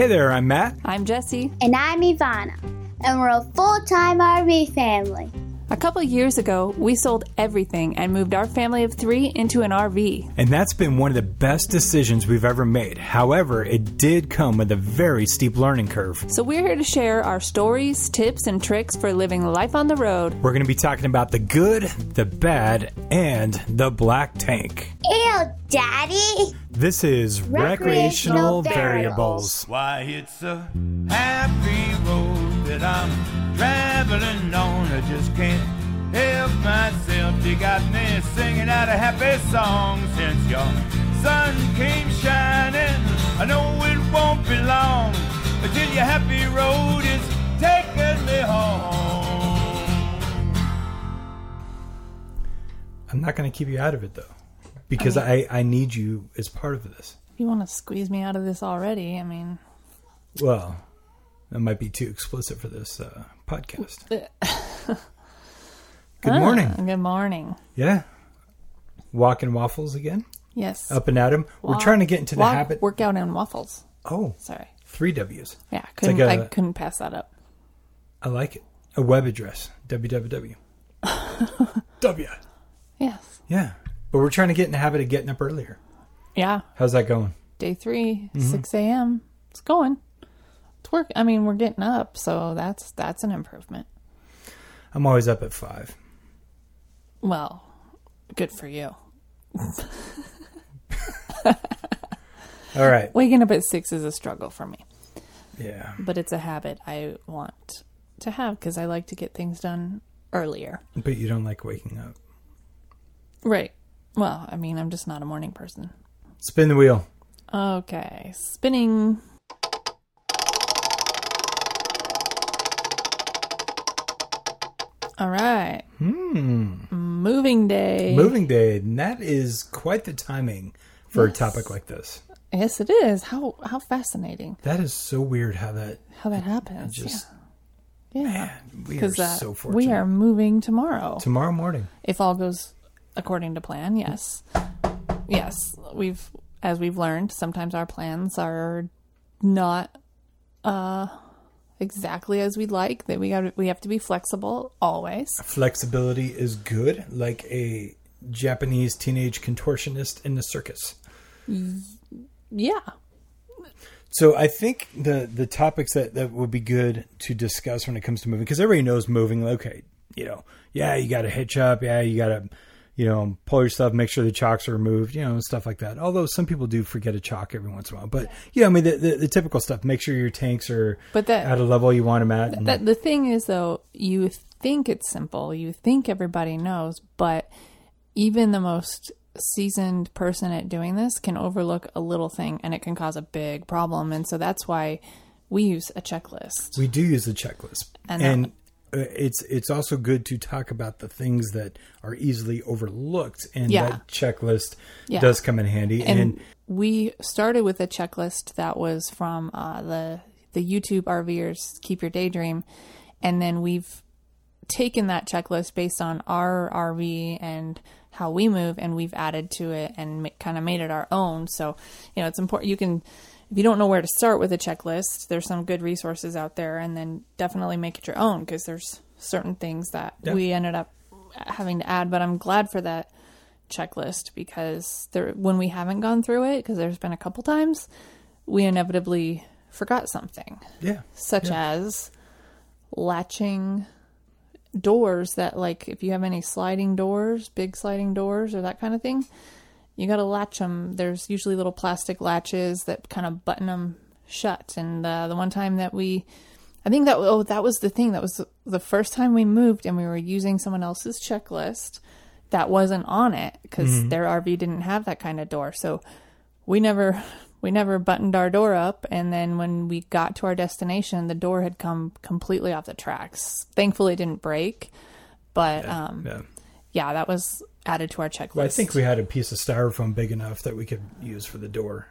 Hey there, I'm Matt. I'm Jesse. And I'm Ivana, and we're a full time RV family. A couple years ago, we sold everything and moved our family of three into an RV. And that's been one of the best decisions we've ever made. However, it did come with a very steep learning curve. So we're here to share our stories, tips, and tricks for living life on the road. We're going to be talking about the good, the bad, and the black tank. Ew, Daddy! This is Recreational, Recreational Variables. Why, it's a happy road that I'm traveling on. I just can't help myself. You got me singing out a happy song since your sun came shining. I know it won't be long until your happy road is taking me home. I'm not going to keep you out of it, though, because I, I need you as part of this. You want to squeeze me out of this already? I mean, Well, that might be too explicit for this uh, podcast. Good morning. ah, good morning. Yeah. Walking waffles again? Yes. Up and at 'em. We're Walk- trying to get into the walk, habit. Workout and waffles. Oh, Sorry. three W's. Yeah, couldn't, like I a- couldn't pass that up. I like it. A web address. www. w. Yes. Yeah. But we're trying to get in the habit of getting up earlier. Yeah. How's that going? Day 3 Mm-hmm. 6 a.m. It's going. It's work. I mean, we're getting up, so that's that's an improvement. I'm always up at five. Well, good for you. All right. Waking up at six is a struggle for me, Yeah. but it's a habit I want to have because I like to get things done earlier. But you don't like waking up. Right. Well, I mean, I'm just not a morning person. Spin the wheel. Okay, spinning. All right. Hmm. Moving day. Moving day. And that is quite the timing for a topic like this. Yes, it is. How how fascinating That is so weird how that how that happens. just yeah. Yeah. we are uh, so fortunate. we are moving tomorrow. tomorrow morning. if all goes according to plan, yes. Yes, we've as we've learned, sometimes our plans are not uh exactly as we'd like. That we got we have to be flexible always. Flexibility is good, like a Japanese teenage contortionist in the circus. Yeah. So I think the the topics that that would be good to discuss when it comes to moving, because everybody knows moving. Okay, you know, yeah, you got to hitch up, yeah, you got to, you know, pull your stuff, make sure the chocks are removed, you know, and stuff like that. Although some people do forget a chock every once in a while, but you know, I mean, the, the, the typical stuff. Make sure your tanks are But that- at a level you want them at. That the thing is though, you think it's simple, you think everybody knows, but even the most seasoned person at doing this can overlook a little thing and it can cause a big problem. And so that's why we use a checklist. we do use a checklist, And and, it's it's also good to talk about the things that are easily overlooked, and Yeah. that checklist Yeah. does come in handy. and, and we started with a checklist that was from uh, the the YouTube RVers Keep Your Daydream, and then we've taken that checklist based on our RV and how we move, and we've added to it and ma- kind of made it our own. So you know, it's important. You can. If you don't know where to start with a checklist, there's some good resources out there, and then definitely make it your own because there's certain things that Yeah. we ended up having to add. But I'm glad for that checklist because there when we haven't gone through it because there's been a couple times we inevitably forgot something yeah, such as latching doors that like if you have any sliding doors big sliding doors or that kind of thing you got to latch them there's usually little plastic latches that kind of button them shut. And uh, the one time that we i think that oh that was the thing. That was the first time we moved and we were using someone else's checklist that wasn't on it because their rv didn't have that kind of door. So we never we never buttoned our door up. And then when we got to our destination the door had come completely off the tracks. Thankfully it didn't break but um yeah. Yeah that was added to our checklist Well, I think we had a piece of styrofoam big enough that we could use for the door.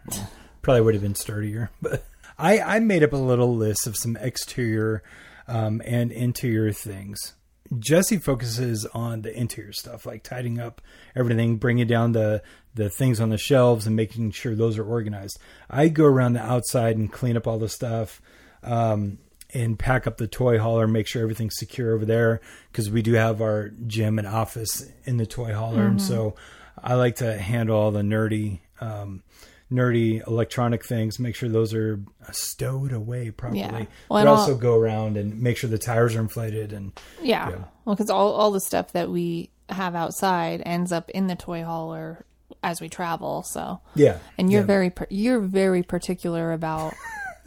Probably would have been sturdier, but I, I made up a little list of some exterior um, and interior things Jesse focuses on the interior stuff, like tidying up everything, bringing down the the things on the shelves, and making sure those are organized. I go around the outside and clean up all the stuff. Um, and pack up the toy hauler, make sure everything's secure over there because we do have our gym and office in the toy hauler, and so I like to handle all the nerdy, um, nerdy electronic things, make sure those are stowed away properly, Yeah. Well, but and all- also go around and make sure the tires are inflated and Yeah. Yeah. Well, because all, all the stuff that we have outside ends up in the toy hauler as we travel. So, yeah. and you're yeah. very you're very particular about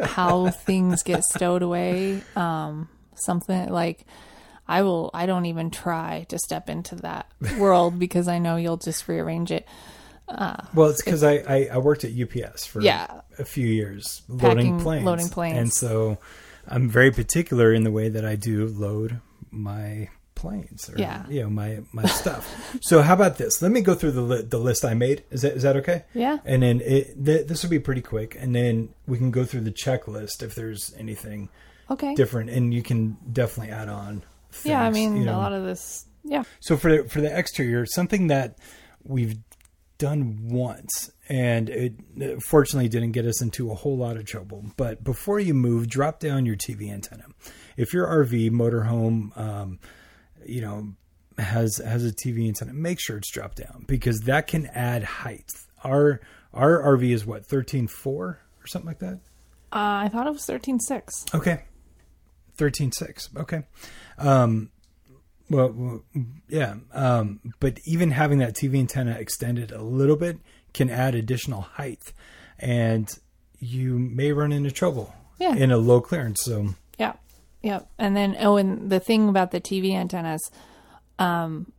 how things get stowed away. Um, something like I will. I don't even try to step into that world because I know you'll just rearrange it. Well, it's because I, I I worked at UPS for Yeah. a few years loading planes, loading planes. and so I'm very particular in the way that I do load my planes or Yeah. you know my my stuff. so how about this? Let me go through the li- the list I made. Is that is that okay? Yeah. And then it th- this will be pretty quick, and then we can go through the checklist if there's anything Okay. different, and you can definitely add on. Things, yeah. I mean, you know. a lot of this. Yeah. So for the, for the exterior, something that we've done once, and it fortunately didn't get us into a whole lot of trouble. But before you move, drop down your TV antenna. If your RV motorhome, um, you know, has has a TV antenna, make sure it's dropped down because that can add height. Our our RV is what thirteen four or something like that. Uh, I thought it was thirteen six. Okay. Thirteen six. Okay. Um, well, yeah. Um, but even having that TV antenna extended a little bit can add additional height, and you may run into trouble Yeah. in a low clearance. So Yeah. And then, oh, and the thing about the TV antennas, um,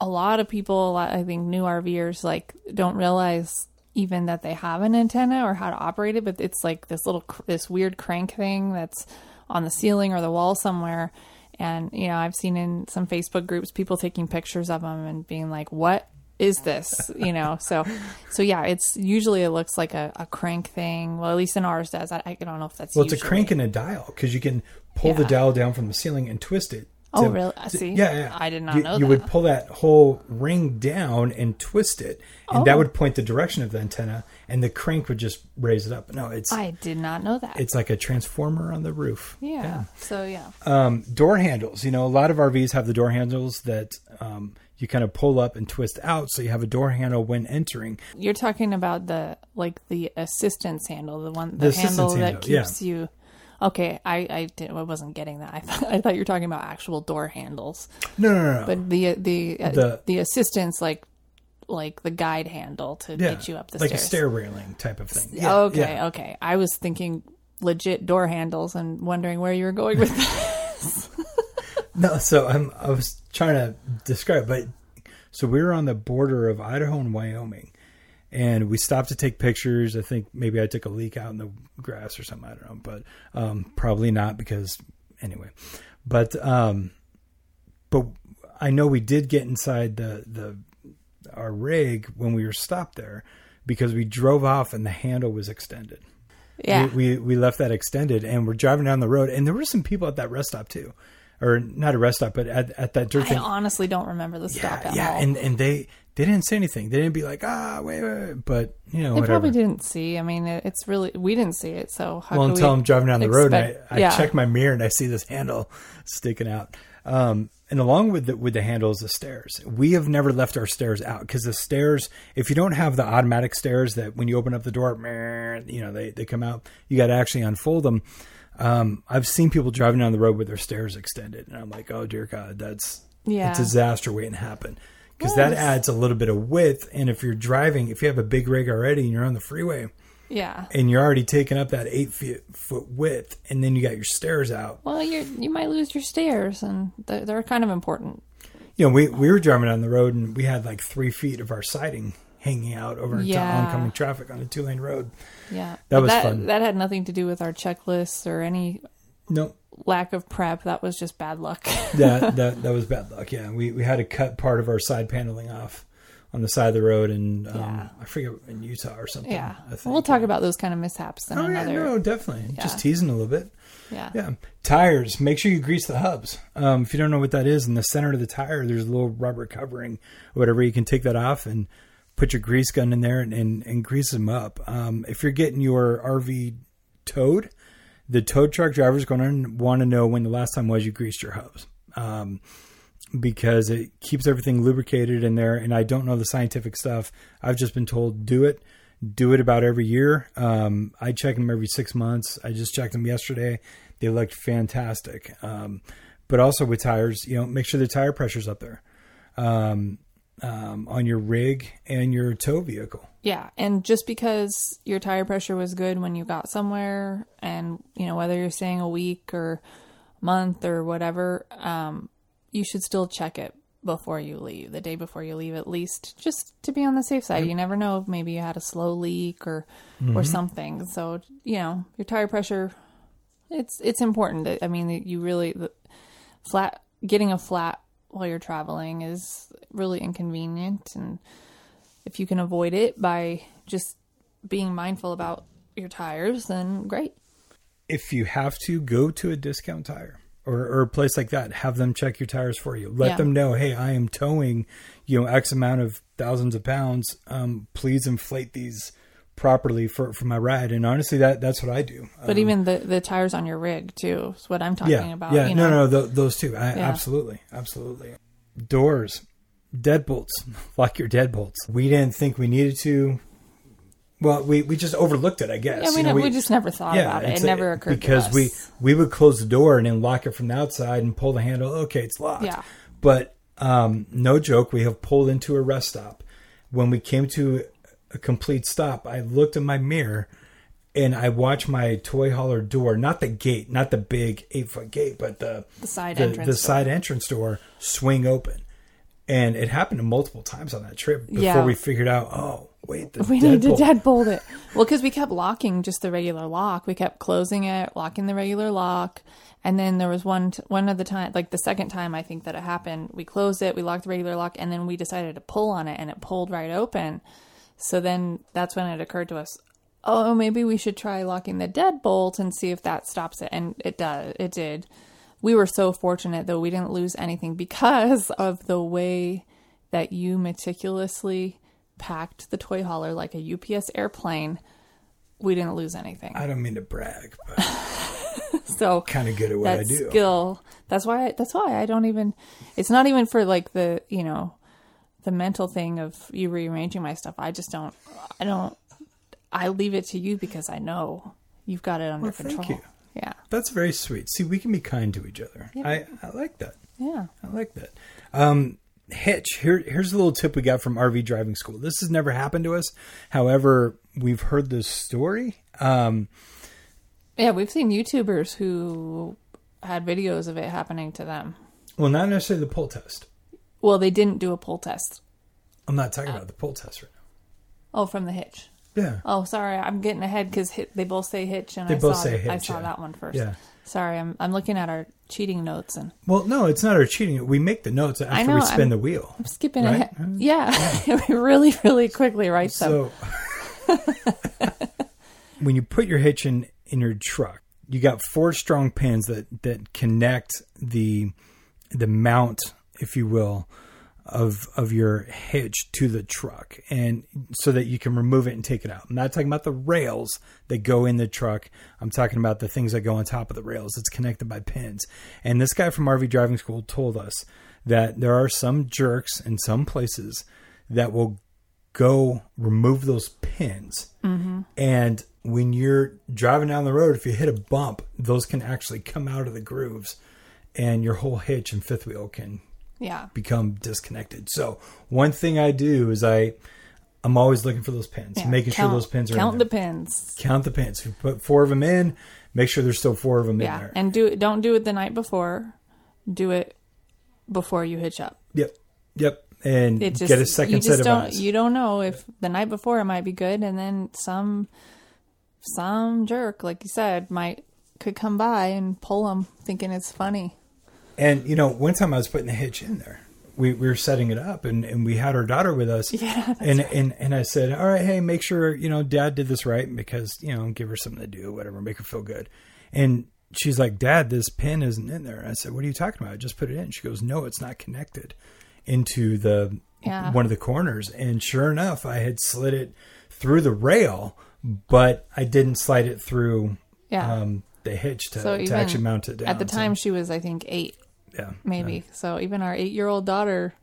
a lot of people, a lot- I think new RVers, like, don't realize even that they have an antenna or how to operate it, but it's like this little, this weird crank thing that's on the ceiling or the wall somewhere. And, you know, I've seen in some Facebook groups people taking pictures of them and being like, what is this? You know, so, so yeah, it's usually it looks like a, a crank thing. Well, at least in ours does. I, I don't know if that's well, it's a crank and a dial because you can pull the dial down from the ceiling and twist it. Oh, really? I see. Yeah, yeah. I did not you, know You would pull that whole ring down and twist it, and that Oh. would point the direction of the antenna, and the crank would just raise it up. No, it's I did not know that. it's like a transformer on the roof. yeah. So yeah. Um, door handles. You know, a lot of RVs have the door handles that um, you kind of pull up and twist out, so you have a door handle when entering. You're talking about the like the assistance handle, the one The the, handle that handle, yeah. keeps you Okay, I I, didn't. I wasn't getting that. I thought I thought you were talking about actual door handles. No, no, no. no. But the the uh, The- the, assistance like like the guide handle to yeah, get you up the like stairs. Like a stair railing type of thing. Yeah, okay, yeah. okay. I was thinking legit door handles and wondering where you were going with that. No, so I'm I was trying to describe, but so we were on the border of Idaho and Wyoming, and we stopped to take pictures. I think maybe I took a leak out in the grass or something. I don't know, but um, probably not because anyway. But um, but I know we did get inside the the our rig when we were stopped there because we drove off and the handle was extended. yeah. We, we we left that extended and we're driving down the road and there were some people at that rest stop too, or not a rest stop, but at, at that dirt I thing. honestly don't remember the stop Yeah, at yeah, all. and and they they didn't say anything. They didn't be like ah wait wait, wait. but you know whatever. They whatever. probably didn't see. I mean, it, it's really we didn't see it. So how well, until we I'm driving down the road and I, I yeah. check my mirror and I see this handle sticking out. Um, and along with the, with the handle is the stairs. We have never left our stairs out because the stairs, if you don't have the automatic stairs that when you open up the door, you know, they, they come out, you got to actually unfold them. Um, I've seen people driving down the road with their stairs extended, and I'm like, oh dear God, that's Yeah. a disaster waiting to happen because Well, that adds a little bit of width. And if you're driving, if you have a big rig already and you're on the freeway, Yeah. and you're already taking up that eight feet, foot width, and then you got your stairs out. Well, you you might lose your stairs, and they're, they're kind of important. You know, we we were driving down the road, and we had like three feet of our siding hanging out over into oncoming traffic on a two lane road. Yeah. That But was that, fun. That had nothing to do with our checklists or any No, lack of prep. That was just bad luck. that that that was bad luck. Yeah, we we had to cut part of our side paneling off on the side of the road, and um, Yeah. I forget in Utah or something. Yeah. I think. We'll talk about those kind of mishaps in Oh yeah, no, definitely. Yeah. Just teasing a little bit. yeah. Yeah, tires. Make sure you grease the hubs. Um, if you don't know what that is, in the center of the tire, there's a little rubber covering, whatever. You can take that off and put your grease gun in there and, and, and grease them up. Um, if you're getting your RV towed, the tow truck driver is going to want to know when the last time was you greased your hubs. Um, because it keeps everything lubricated in there. And I don't know the scientific stuff. I've just been told do it, do it about every year. Um, I check them every six months. I just checked them yesterday. They looked fantastic. Um, but also with tires, you know, make sure the tire pressure's up there um, um, on your rig and your tow vehicle. Yeah, and just because your tire pressure was good when you got somewhere, and you know whether you're staying a week or month or whatever, um, you should still check it before you leave, the day before you leave, at least, just to be on the safe side. You never know if maybe you had a slow leak or or something. So you know your tire pressure, it's it's important. I mean, you really the flat getting a flat while you're traveling is really inconvenient and if you can avoid it by just being mindful about your tires, then great. if you have to go to a discount tire or, or a place like that, have them check your tires for you. Let Yeah. them know, hey, I am towing, you know, X amount of thousands of pounds. Um, please inflate these properly for, for my ride. And honestly, that that's what I do. But even the, the tires on your rig too is what I'm talking yeah, about. yeah, you no, know? no, th- those two, I, Yeah. absolutely, absolutely. Doors, deadbolts, lock your deadbolts. We didn't think we needed to. Well, we, we just overlooked it, I guess. Yeah, we, You know, ne- we, just never thought about it. It never occurred because to us. we we would close the door and then lock it from the outside and pull the handle. Okay, it's locked. Yeah. But um, no joke, we have pulled into a rest stop. When we came to a complete stop, I looked in my mirror and I watched my toy hauler door, not the gate, not the big eight foot gate, but the the side the, entrance. the door. side entrance door swing open. And it happened multiple times on that trip before Yeah. we figured out, oh, wait, the We need to deadbolt- deadbolt it. Well, because we kept locking just the regular lock. We kept closing it, locking the regular lock, and then there was one t- one of the time, like the second time I think that it happened. We closed it, we locked the regular lock, and then we decided to pull on it, and it pulled right open. So then that's when it occurred to us, oh, maybe we should try locking the deadbolt and see if that stops it. And it does. It did. We were so fortunate though we didn't lose anything because of the way that you meticulously packed the toy hauler like a UPS airplane. We didn't lose anything. I don't mean to brag, but so kind of good at what I do. skill. That's why. I, that's why I don't even. It's not even for like the you know, the mental thing of you rearranging my stuff. I just don't. I don't. I leave it to you because I know you've got it under Well, thank control. you. Yeah. That's very sweet. See, we can be kind to each other. I, I like that. Yeah. I like that. Um, hitch. Here, here's a little tip we got from RV driving school. This has never happened to us. However, we've heard this story. Um, Yeah. We've seen YouTubers who had videos of it happening to them. well, not necessarily the pull test. Well, they didn't do a pull test. I'm not talking about the pull test right now. Oh, from the hitch. Yeah. Oh, sorry, I'm getting ahead because they both say hitch, and They I both saw say I hitch, saw yeah. that one first. Yeah. Sorry, I'm I'm looking at our cheating notes and Well, no, it's not our cheating. We make the notes after know, we spin I'm- the wheel. I'm skipping Right? ahead. Yeah, we really, really quickly write them. So when you put your hitch in in your truck, you got four strong pins that that connect the the mount, if you will, of of your hitch to the truck, and so that you can remove it and take it out. I'm not talking about the rails that go in the truck. I'm talking about the things that go on top of the rails. It's connected by pins. And this guy from RV driving school told us that there are some jerks in some places that will go remove those pins. Mm-hmm. And when you're driving down the road, if you hit a bump, those can actually come out of the grooves and your whole hitch and fifth wheel can Yeah, become disconnected. So one thing I do is I I'm always looking for those pins, yeah. making count, sure those pins are count in the pins. count the pins. If you put four of them in, make sure there's still four of them in Yeah, there. and do don't do it the night before. Do it before you hitch up. yep. Yep. And It just get a second set of don't eyes. you don't know if the night before it might be good, and then some some jerk, like you said, might could come by and pull them, thinking it's funny. And you know, one time I was putting the hitch in there, we, we were setting it up and, and we had our daughter with us. Yeah, and, and and I said, All right, hey, make sure, you know, dad did this right because, you know, give her something to do, whatever, make her feel good. And she's like, Dad, this pin isn't in there. And I said, What are you talking about? I just put it in. She goes, No, it's not connected into the Yeah. one of the corners. And sure enough, I had slid it through the rail, but I didn't slide it through Yeah. um, the hitch to, so to actually mount it down. at the So, time, she was I think eight, yeah, maybe. So even our eight-year-old daughter,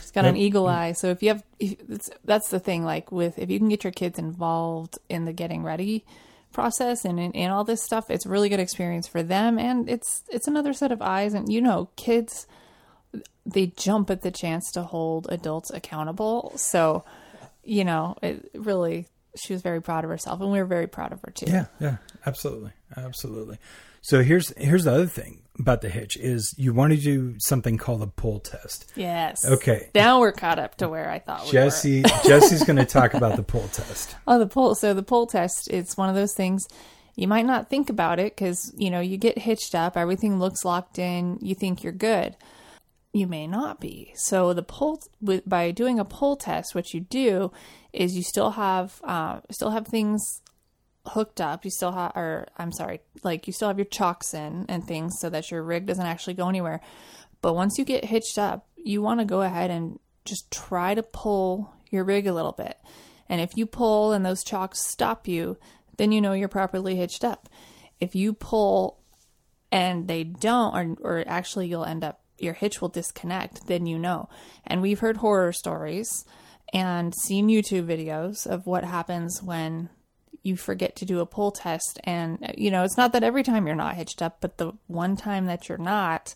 she's got an eagle eye. So if you have, if, it's, that's the thing. Like with if you can get your kids involved in the getting ready process and in, in all this stuff, it's a really good experience for them, and it's it's another set of eyes. And you know, kids they jump at the chance to hold adults accountable. So you know, it really. She was very proud of herself, and we were very proud of her too. Yeah, yeah, absolutely, absolutely. So here's here's the other thing about the hitch is you want to do something called a pull test. Yes. Okay. Now we're caught up to where I thought we were. Jesse Jesse's going to talk about the pull test. Oh, the pull. So the pull test, it's one of those things you might not think about it because, you know, you get hitched up, everything looks locked in, you think you're good. You may not be. So the pull, by doing a pull test, what you do is you still have, uh, still have things hooked up. You still have, or I'm sorry, like you still have your chocks in and things so that your rig doesn't actually go anywhere. But once you get hitched up, you want to go ahead and just try to pull your rig a little bit. And if you pull and those chocks stop you, then you know you're properly hitched up. If you pull and they don't, or, or actually you'll end up, your hitch will disconnect, then you know. And we've heard horror stories and seen YouTube videos of what happens when you forget to do a pull test. And, you know, it's not that every time you're not hitched up, but the one time that you're not,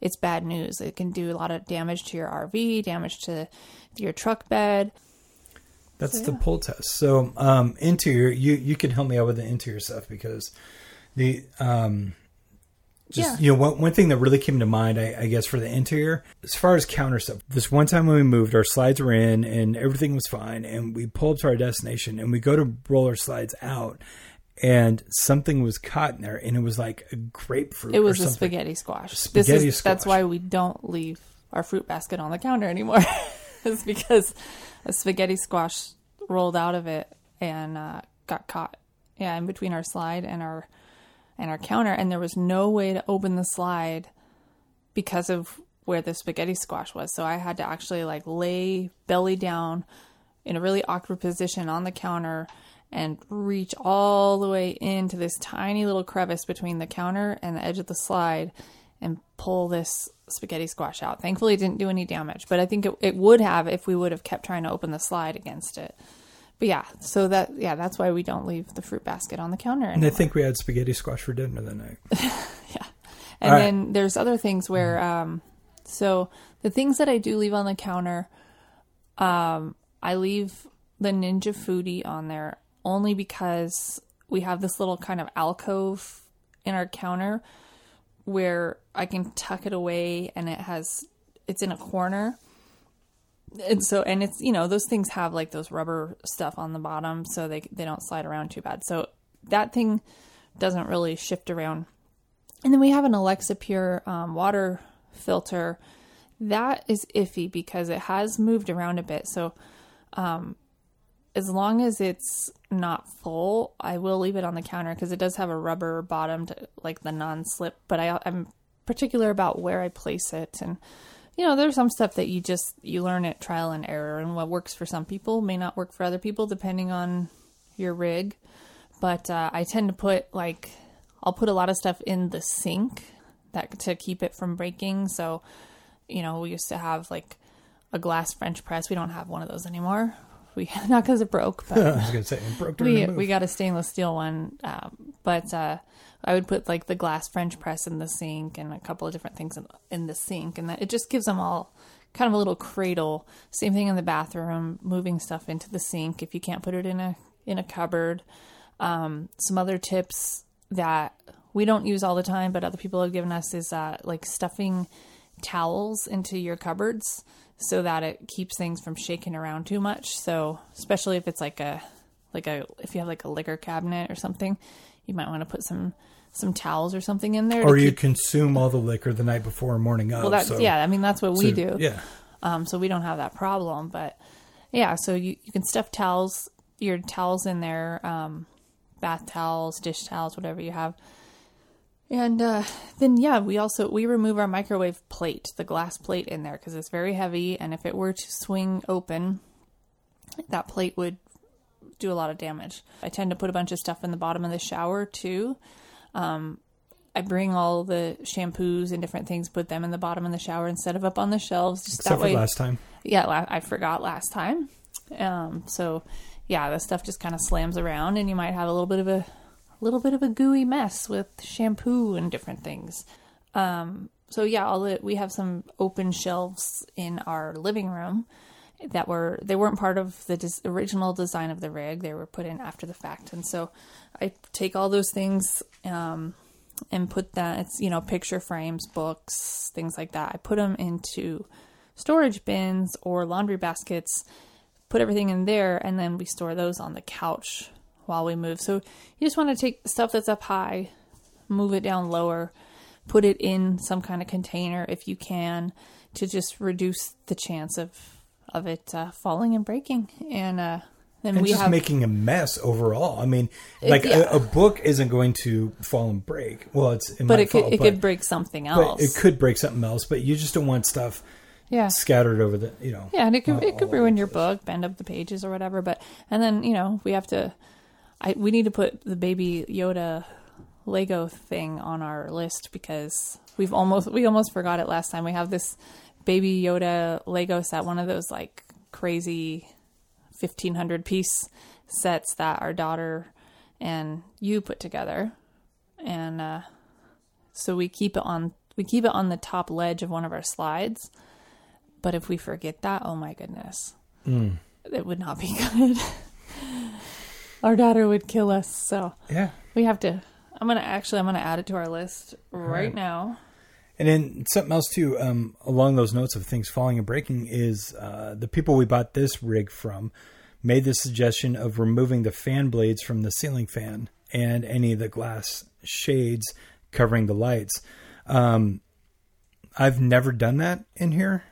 it's bad news. It can do a lot of damage to your RV, damage to your truck bed. That's the pull test. So um, interior, you you can help me out with the interior stuff because the um, just Yeah. you know one one thing that really came to mind, I, I guess, for the interior as far as counter stuff. This one time when we moved, our slides were in and everything was fine, and we pulled up to our destination and we go to roll our slides out. And something was caught in there, and it was like a grapefruit. It was a spaghetti squash. Spaghetti this is, That's why we don't leave our fruit basket on the counter anymore. it's because a spaghetti squash rolled out of it and uh, got caught. Yeah, in between our slide and our and our counter, and there was no way to open the slide because of where the spaghetti squash was. So I had to actually like lay belly down in a really awkward position on the counter and reach all the way into this tiny little crevice between the counter and the edge of the slide and pull this spaghetti squash out. Thankfully, it didn't do any damage, but I think it, it would have if we would have kept trying to open the slide against it. But yeah, so that yeah, that's why we don't leave the fruit basket on the counter. And I think we had spaghetti squash for dinner that night. Yeah, and All right. then there's other things where, um, so the things that I do leave on the counter, um, I leave the Ninja Foodi on there only because we have this little kind of alcove in our counter where I can tuck it away and it has, it's in a corner. And so, and it's, you know, those things have like those rubber stuff on the bottom so they, they don't slide around too bad. So that thing doesn't really shift around and then we have an Alexapure um, water filter. That is iffy because it has moved around a bit. So, um, as long as it's not full, I will leave it on the counter because it does have a rubber bottom to like the non-slip. But I, I'm particular about where I place it, and you know, there's some stuff that you just you learn at trial and error, and what works for some people may not work for other people depending on your rig. But uh, I tend to put like I'll put a lot of stuff in the sink that to keep it from breaking. So, you know, we used to have like a glass French press. We don't have one of those anymore. We not because it broke, but I was going to say, it broke we we got a stainless steel one. Um, but uh, I would put like the glass French press in the sink and a couple of different things in, in the sink, and that it just gives them all kind of a little cradle. Same thing in the bathroom, moving stuff into the sink if you can't put it in a in a cupboard. Um, some other tips that we don't use all the time, but other people have given us is uh, like stuffing towels into your cupboards so that it keeps things from shaking around too much. So especially if it's like a like a if you have like a liquor cabinet or something, you might want to put some some towels or something in there. Or you keep, consume all the liquor the night before and morning of. well, that's so- yeah. I mean, that's what we do. Yeah. um, so we don't have that problem. But yeah, so you, you can stuff towels, your towels in there, um, bath towels, dish towels, whatever you have. And uh, then yeah, we also we remove our microwave plate, the glass plate in there because it's very heavy, and if it were to swing open, that plate would do a lot of damage. I tend to put a bunch of stuff in the bottom of the shower too. Um, I bring all the shampoos and different things, put them in the bottom of the shower instead of up on the shelves. Just Except that way, for last time. yeah, la- I forgot last time. Um, so yeah, the stuff just kind of slams around, and you might have a little bit of a little bit of a gooey mess with shampoo and different things. Um, so yeah, all the, we have some open shelves in our living room that were they weren't part of the des- original design of the rig. They were put in after the fact, and so I take all those things um, and put that it's you know picture frames, books, things like that. I put them into storage bins or laundry baskets. Put everything in there, and then we store those on the couch while we move. So you just want to take stuff that's up high, move it down lower, put it in some kind of container if you can to just reduce the chance of of it uh, falling and breaking. And uh, then And we just have making a mess overall. I mean, like yeah. a, a book isn't going to fall and break. Well, it's it but it could fall, it but, could break something but else. it could break something else. But you just don't want stuff yeah. scattered over the you know. Yeah, and it could it could ruin your book, bend up the pages or whatever. But and then you know we have to, I we need to put the baby Yoda Lego thing on our list because we've almost we almost forgot it last time. We have this baby Yoda Lego set, one of those like crazy fifteen hundred piece sets that our daughter and you put together, and uh, so we keep it on we keep it on the top ledge of one of our slides. But if we forget that, oh my goodness, Mm. it would not be good. our daughter would kill us. So Yeah. we have to. I'm gonna actually. I'm gonna add it to our list right, right. now. And then something else too, um, along those notes of things falling and breaking is uh, the people we bought this rig from made the suggestion of removing the fan blades from the ceiling fan and any of the glass shades covering the lights. Um, I've never done that in here,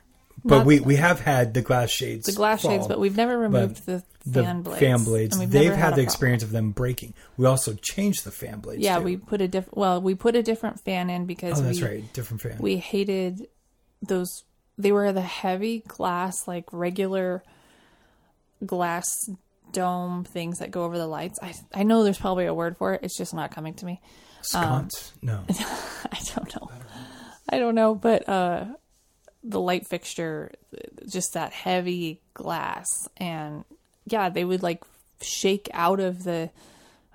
but Not- we, we have had the glass shades. The glass shades, but we've never removed the the fan blades. fan blades. They've had a the problem. experience of them breaking. We also changed the fan blades. Yeah, too. we put a different. Well, we put a different fan in because Oh, that's we right. Different fan. we hated those. They were the heavy glass, like regular glass dome things that go over the lights. I I know there's probably a word for it. It's just not coming to me. Sconce. no. I don't know. I don't know, but uh the light fixture just that heavy glass and yeah, they would like shake out of the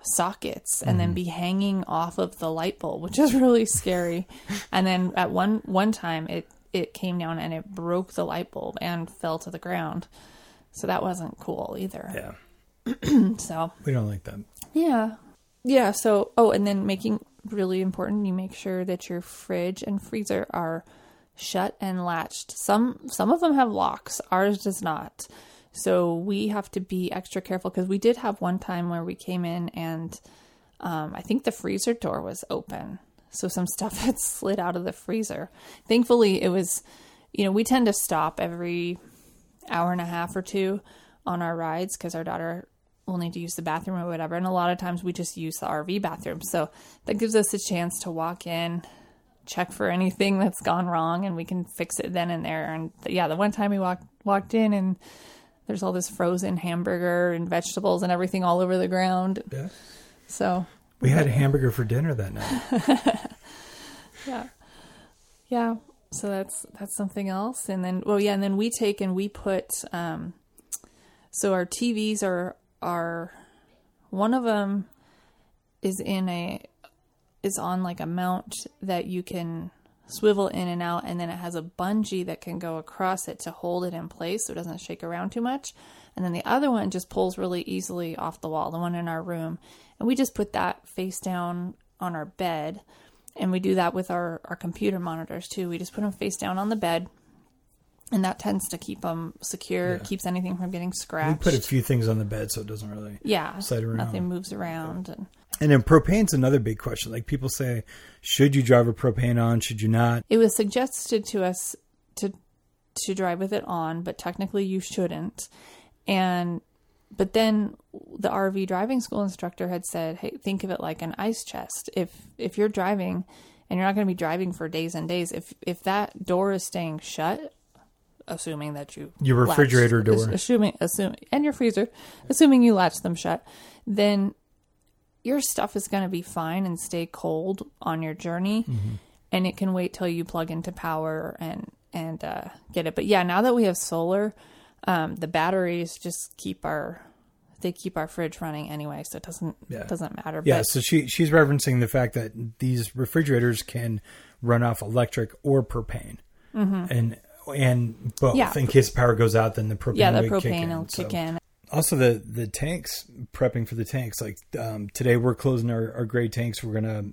sockets and then mm-hmm. be hanging off of the light bulb, which is really scary. and then at one one time it it came down and it broke the light bulb and fell to the ground. So that wasn't cool either. Yeah. So We don't like that. yeah. Yeah. So, oh, and then making really important, you make sure that your fridge and freezer are shut and latched. Some some of them have locks. Ours does not. So we have to be extra careful because we did have one time where we came in and um, I think the freezer door was open. So some stuff had slid out of the freezer. Thankfully, it was, you know, we tend to stop every hour and a half or two on our rides because our daughter will need to use the bathroom or whatever. And a lot of times we just use the RV bathroom. So that gives us a chance to walk in, check for anything that's gone wrong, and we can fix it then and there. And yeah, the one time we walked walked in and there's all this frozen hamburger and vegetables and everything all over the ground. Yeah. So We had a hamburger for dinner that night. yeah yeah so that's that's something else and then well yeah and then we take and we put um so our tvs are are one of them is in a is on like a mount that you can swivel in and out and then it has a bungee that can go across it to hold it in place so it doesn't shake around too much and then the other one just pulls really easily off the wall the one in our room and we just put that face down on our bed and we do that with our, our computer monitors too. We just put them face down on the bed, and that tends to keep them secure, Yeah. keeps anything from getting scratched. We put a few things on the bed so it doesn't really. yeah, slide around. nothing moves around. And And then propane's another big question. Like people say, should you drive a propane on? Should you not? It was suggested to us to to drive with it on, but technically you shouldn't. And but then the RV driving school instructor had said, "Hey, think of it like an ice chest. If if you're driving and you're not going to be driving for days and days, if if that door is staying shut, assuming that you Your refrigerator latch- door. assuming assuming and your freezer, assuming you latch them shut, then your stuff is going to be fine and stay cold on your journey Mm-hmm. and it can wait till you plug into power and and uh, get it but yeah now that we have solar um, the batteries just keep our they keep our fridge running anyway so it doesn't Yeah. doesn't matter Yeah, but so she she's referencing the fact that these refrigerators can run off electric or propane, and and both Mm-hmm. Yeah. in case power goes out, then the propane yeah the kick propane in. will So- kick in Also, the the tanks prepping for the tanks. Like um, today, we're closing our, our gray tanks. We're gonna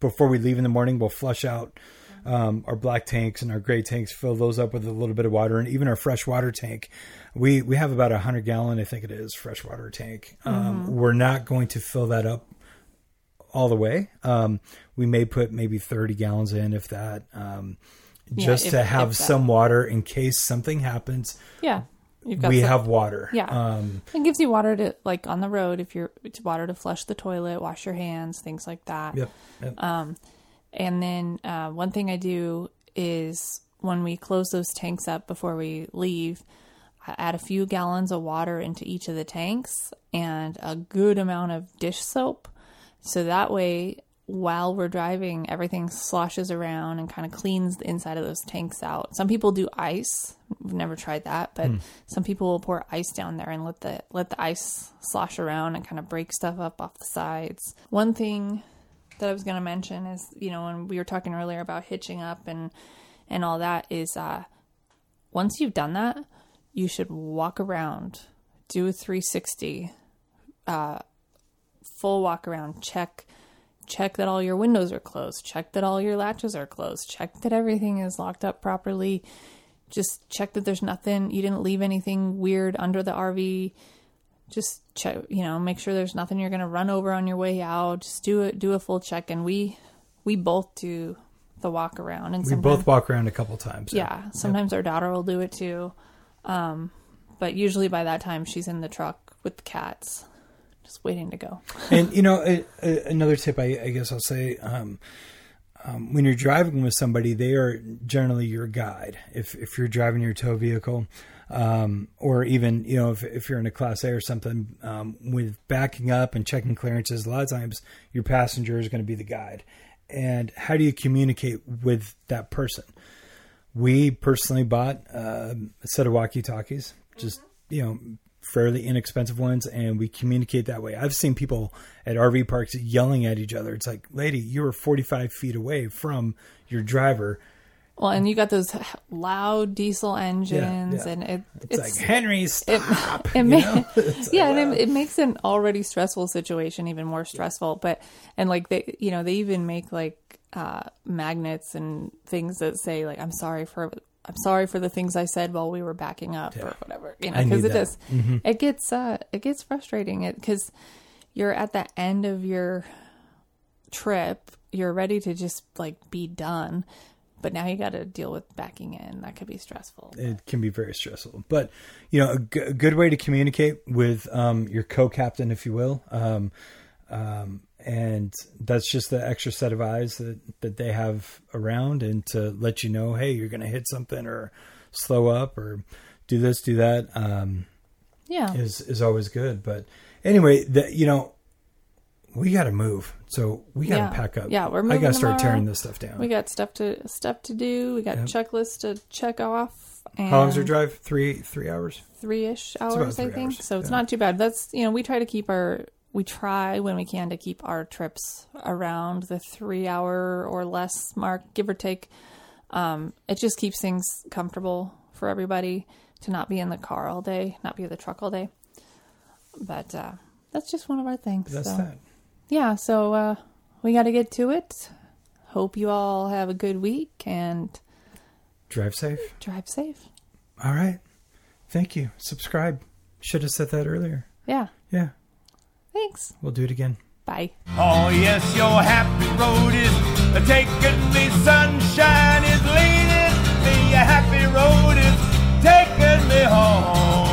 before we leave in the morning, we'll flush out um, our black tanks and our gray tanks, fill those up with a little bit of water, and even our fresh water tank. We we have about a hundred gallon, I think it is, fresh water tank. Um, We're not going to fill that up all the way. Um, we may put maybe thirty gallons in, if that. Um, Yeah, just if- to have some water in case something happens. yeah you've got We some- have water. Yeah. Um, it gives you water to like on the road if you're it's water to flush the toilet wash your hands things like that yep. yep. And then uh, one thing I do is when we close those tanks up before we leave, I add a few gallons of water into each of the tanks and a good amount of dish soap. So that way, while we're driving, everything sloshes around and kind of cleans the inside of those tanks out. Some people do ice. We've never tried that, but some people will pour ice down there and let the let the ice slosh around and kind of break stuff up off the sides. One thing that I was going to mention is, you know, when we were talking earlier about hitching up and and all that is uh once you've done that, you should walk around, do a 360 uh full walk around, check check that all your windows are closed, check that all your latches are closed, check that everything is locked up properly. Just check that there's nothing, you didn't leave anything weird under the RV just check you know make sure there's nothing you're going to run over on your way out. Just do it do a full check. And we we both do the walk around and we both walk around a couple times. yeah. Sometimes our daughter will do it too. Um but usually by that time she's in the truck with the cats just waiting to go and you know, a, a, another tip I, I guess I'll say, um, um, when you're driving with somebody, they are generally your guide. If if you're driving your tow vehicle, um, or even you know if if you're in a class A or something, um, with backing up and checking clearances, a lot of times your passenger is going to be the guide. And how do you communicate with that person? We personally bought um, a set of walkie talkies, just you know, fairly inexpensive ones, and we communicate that way. I've seen people at RV parks yelling at each other. It's like, lady, you are 45 feet away from your driver. well and you got those loud diesel engines yeah. and it, It's, like, Henry, stop. it ma- know? It's like, yeah, and wow. it, it makes an already stressful situation even more stressful. But and like they, you know, they even make like uh, magnets and things that say like "I'm sorry for I'm sorry for the things I said while we were backing up" or whatever. You know, because it that. does. It gets uh, it gets frustrating. It because you're at the end of your trip, you're ready to just like be done. But now you got to deal with backing in. That could be stressful. it can be very stressful. But you know, a, g- a good way to communicate with um, your co-captain, if you will, um, um, and that's just the extra set of eyes that that they have around, and to let you know, hey, you're going to hit something or slow up or do this, do that. Um, Yeah. is is always good. But anyway, that you know, we got to move, so we got to Yeah. pack up. Yeah, we're I got to start tearing this stuff down. We got stuff to stuff to do. We got Yep. checklists to check off. And How long's your drive? Three three hours. Three ish about hours, I think. hours, So it's yeah. not too bad. That's you know we try to keep our we try when we can to keep our trips around the three hour or less mark, give or take. Um, it just keeps things comfortable for everybody to not be in the car all day, not be in the truck all day. But uh, that's just one of our things. That's so. that. yeah, so uh, we got to get to it. Hope you all have a good week and Drive safe. drive safe. All right. Thank you. Subscribe. Should have said that earlier. Yeah, Yeah. Thanks. We'll do it again. Bye. Oh, yes, your happy road is taking me. Sunshine is leading me. Your happy road is taking me home.